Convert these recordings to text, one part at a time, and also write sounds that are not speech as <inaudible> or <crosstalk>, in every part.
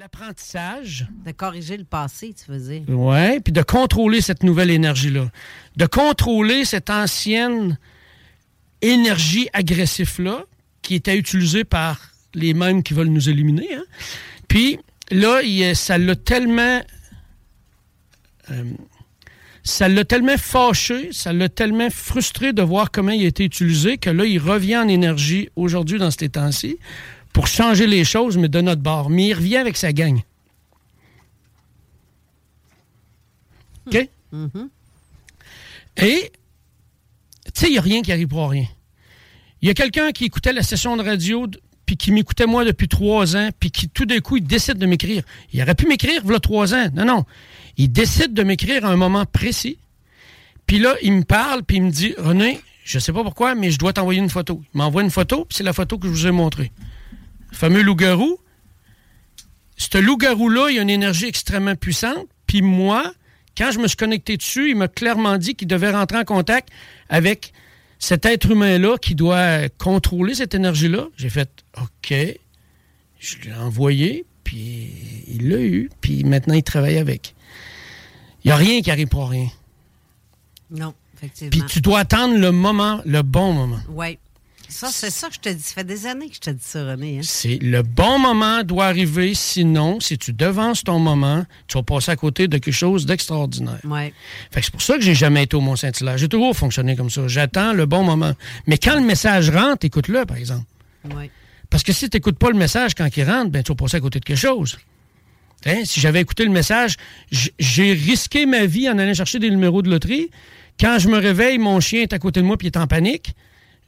L'apprentissage. De corriger le passé, tu veux dire. Oui, puis de contrôler cette nouvelle énergie-là. De contrôler cette ancienne énergie agressive-là qui était utilisée par les mêmes qui veulent nous éliminer. hein. Puis là, il- ça l'a tellement. euh, ça l'a tellement fâché, ça l'a tellement frustré de voir comment il a été utilisé que là, il revient en énergie aujourd'hui dans ces temps-ci pour changer les choses, mais de notre bord. Mais il revient avec sa gang. OK? Et, tu sais, il n'y a rien qui arrive pour rien. Il y a quelqu'un qui écoutait la session de radio, puis qui m'écoutait moi depuis trois ans, puis qui tout d'un coup, il décide de m'écrire. Il aurait pu m'écrire, voilà trois ans. Non, non. Il décide de m'écrire à un moment précis. Puis là, il me parle, puis il me dit René, je sais pas pourquoi, mais je dois t'envoyer une photo. Il m'envoie une photo, puis c'est la photo que je vous ai montrée. Le fameux loup-garou. Ce loup-garou-là, il a une énergie extrêmement puissante. Puis moi, quand je me suis connecté dessus, il m'a clairement dit qu'il devait rentrer en contact avec cet être humain-là qui doit contrôler cette énergie-là. J'ai fait OK. Je l'ai envoyé, puis il l'a eu, puis maintenant il travaille avec. Il n'y a rien qui arrive pour rien. Non, effectivement. Puis tu dois attendre le moment, le bon moment. Oui. Ça, c'est ça que je te dis. Ça fait des années que je te dis ça, René. hein. C'est le bon moment doit arriver, sinon, si tu devances ton moment, tu vas passer à côté de quelque chose d'extraordinaire. Ouais. Fait que c'est pour ça que j'ai jamais été au Mont-Saint-Hilaire. J'ai toujours fonctionné comme ça. J'attends le bon moment. Mais quand le message rentre, écoute-le, par exemple. Ouais. Parce que si tu n'écoutes pas le message quand il rentre, ben, tu vas passer à côté de quelque chose. Hein, Si j'avais écouté le message, j'ai risqué ma vie en allant chercher des numéros de loterie. Quand je me réveille, mon chien est à côté de moi puis il est en panique.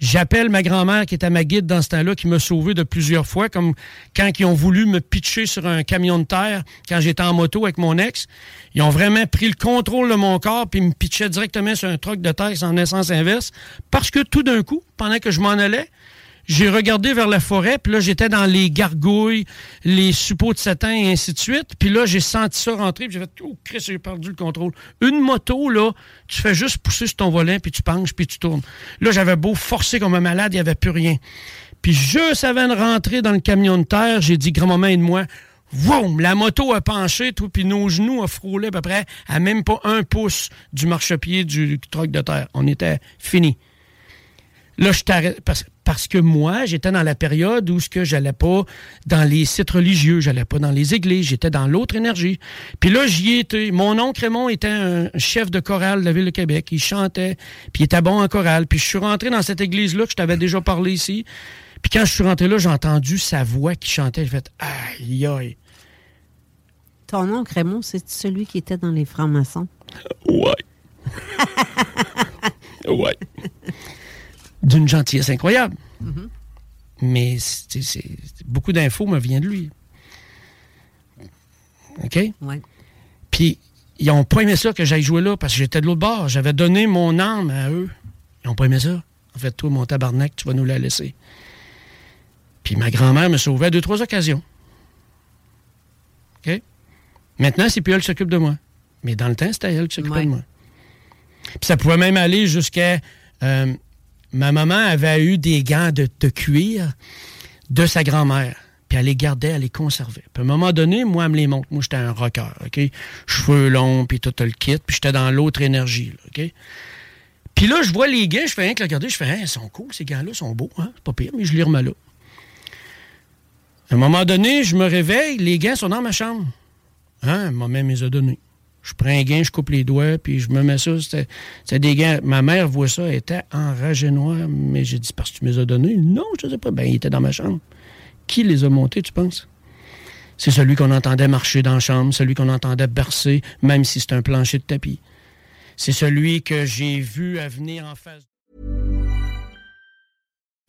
J'appelle ma grand-mère qui était ma guide dans ce temps-là, qui m'a sauvé de plusieurs fois, comme quand ils ont voulu me pitcher sur un camion de terre quand j'étais en moto avec mon ex. Ils ont vraiment pris le contrôle de mon corps puis me pitchaient directement sur un truck de terre en essence inverse. Parce que tout d'un coup, pendant que je m'en allais, j'ai regardé vers la forêt, puis là, j'étais dans les gargouilles, les suppôts de satin et ainsi de suite. Puis là, j'ai senti ça rentrer, puis j'ai fait « Oh, Chris, j'ai perdu le contrôle. » Une moto, là, tu fais juste pousser sur ton volant, puis tu penches, puis tu tournes. Là, j'avais beau forcer comme un malade, il n'y avait plus rien. Puis juste avant de rentrer dans le camion de terre, j'ai dit « Grand-maman, aide-moi. » Vroom! La moto a penché, tout, puis nos genoux ont frôlé à peu près à même pas un pouce du marchepied du truck de terre. On était fini. Là, je t'arrête parce, que moi, j'étais dans la période où ce que j'allais pas dans les sites religieux, j'allais pas dans les églises, j'étais dans l'autre énergie. Puis là, j'y étais. Mon oncle Raymond était un chef de chorale de la ville de Québec. Il chantait, puis il était bon en chorale. Puis je suis rentré dans cette église-là que je t'avais déjà parlé ici. Puis quand je suis rentré là, j'ai entendu sa voix qui chantait. J'ai fait aïe aïe. Ton oncle Raymond, c'est celui qui était dans les francs-maçons? Ouais. <laughs> ouais. D'une gentillesse incroyable. Mais beaucoup d'infos me viennent de lui. OK? Oui. Puis, ils n'ont pas aimé ça que j'aille jouer là parce que j'étais de l'autre bord. J'avais donné mon âme à eux. Ils n'ont pas aimé ça. En fait, toi, mon tabarnak, tu vas nous la laisser. Puis ma grand-mère me sauvait à deux, trois occasions. OK? Maintenant, c'est plus elle qui s'occupe de moi. Mais dans le temps, c'était elle qui s'occupait Ouais. de moi. Puis ça pouvait même aller jusqu'à... euh, ma maman avait eu des gants de, cuir de sa grand-mère. Puis elle les gardait, elle les conservait. Puis à un moment donné, moi, elle me les montre. Moi, j'étais un rocker, OK? Cheveux longs, puis tout le kit. Puis j'étais dans l'autre énergie, OK? Puis là, je vois les gars, je fais rien que regarder. Je fais, Hein, ils sont cool, ces gars-là, sont beaux, hein? C'est pas pire, mais je les remets là. À un moment donné, je me réveille, les gants sont dans ma chambre. Hein, ma mère me les a donnés. Je prends un gain, je coupe les doigts, puis je me mets ça. C'était des gants. Ma mère voit ça, elle était enragée noire. Mais j'ai dit, parce que tu me les as donnés? Non, je ne sais pas. Ben, il était dans ma chambre. Qui les a montés, tu penses? C'est celui qu'on entendait marcher dans la chambre, celui qu'on entendait bercer, même si c'est un plancher de tapis. C'est celui que j'ai vu venir en face.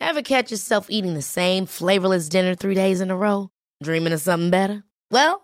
Ever catch yourself eating the same flavorless dinner three days in a row? Dreaming of something better? Well,